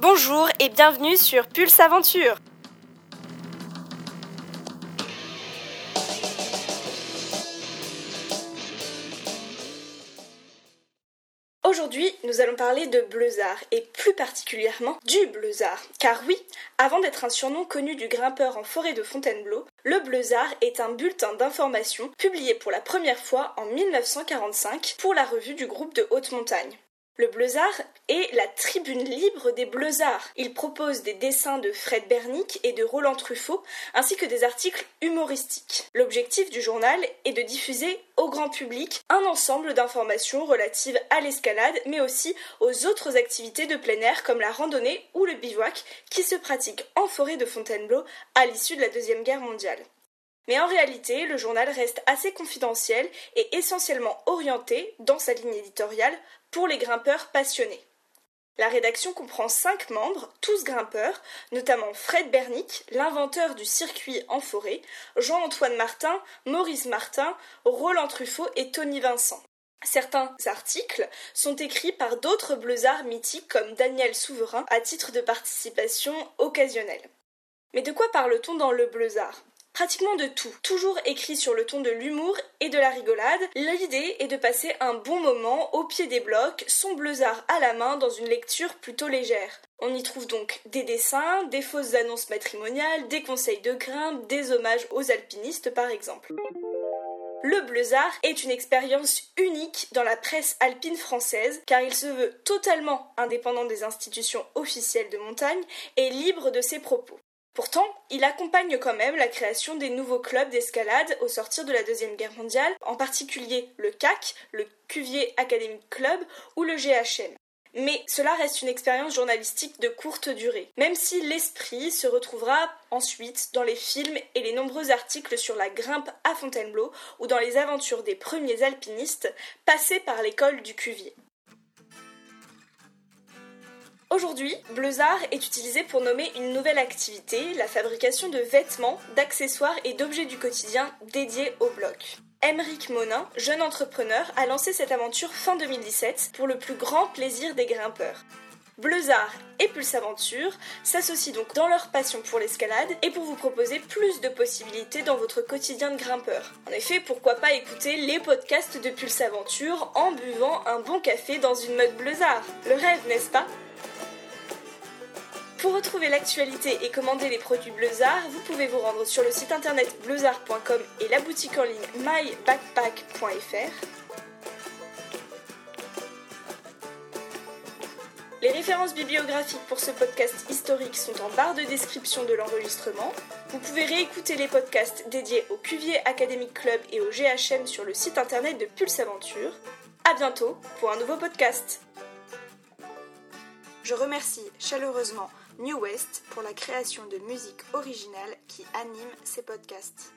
Bonjour et bienvenue sur Pulse Aventure. Aujourd'hui, nous allons parler de Bleuzard, et plus particulièrement du Bleuzard. Car oui, avant d'être un surnom connu du grimpeur en forêt de Fontainebleau, le Bleuzard est un bulletin d'information publié pour la première fois en 1945 pour la revue du groupe de haute montagne. Le Bleuzard est la tribune libre des Bleuzards. Il propose des dessins de Fred Bernick et de Roland Truffaut, ainsi que des articles humoristiques. L'objectif du journal est de diffuser au grand public un ensemble d'informations relatives à l'escalade, mais aussi aux autres activités de plein air comme la randonnée ou le bivouac qui se pratiquent en forêt de Fontainebleau à l'issue de la Deuxième Guerre mondiale. Mais en réalité, le journal reste assez confidentiel et essentiellement orienté, dans sa ligne éditoriale, pour les grimpeurs passionnés. La rédaction comprend cinq membres, tous grimpeurs, notamment Fred Bernick, l'inventeur du circuit en forêt, Jean-Antoine Martin, Maurice Martin, Roland Truffaut et Tony Vincent. Certains articles sont écrits par d'autres bleusards mythiques comme Daniel Souverain à titre de participation occasionnelle. Mais de quoi parle-t-on dans le bleusard? Pratiquement de tout, toujours écrit sur le ton de l'humour et de la rigolade. L'idée est de passer un bon moment au pied des blocs, son bleusard à la main dans une lecture plutôt légère. On y trouve donc des dessins, des fausses annonces matrimoniales, des conseils de grimpe, des hommages aux alpinistes par exemple. Le Bleuzard est une expérience unique dans la presse alpine française car il se veut totalement indépendant des institutions officielles de montagne et libre de ses propos. Pourtant, il accompagne quand même la création des nouveaux clubs d'escalade au sortir de la Deuxième Guerre mondiale, en particulier le CAC, le Cuvier Academic Club ou le GHM. Mais cela reste une expérience journalistique de courte durée, même si l'esprit se retrouvera ensuite dans les films et les nombreux articles sur la grimpe à Fontainebleau ou dans les aventures des premiers alpinistes passés par l'école du Cuvier. Aujourd'hui, Bleuzard est utilisé pour nommer une nouvelle activité, la fabrication de vêtements, d'accessoires et d'objets du quotidien dédiés au bloc. Emeric Monin, jeune entrepreneur, a lancé cette aventure fin 2017 pour le plus grand plaisir des grimpeurs. Bleuzard et Pulse Aventure s'associent donc dans leur passion pour l'escalade et pour vous proposer plus de possibilités dans votre quotidien de grimpeur. En effet, pourquoi pas écouter les podcasts de Pulse Aventure en buvant un bon café dans une mode Bleuzard Le rêve, n'est-ce pas? Pour retrouver l'actualité et commander les produits Bleuzard, vous pouvez vous rendre sur le site internet bleuzard.com et la boutique en ligne mybackpack.fr. Les références bibliographiques pour ce podcast historique sont en barre de description de l'enregistrement. Vous pouvez réécouter les podcasts dédiés au Cuvier Academic Club et au GHM sur le site internet de Pulse Aventure. A bientôt pour un nouveau podcast. Je remercie chaleureusement New West pour la création de musique originale qui anime ces podcasts.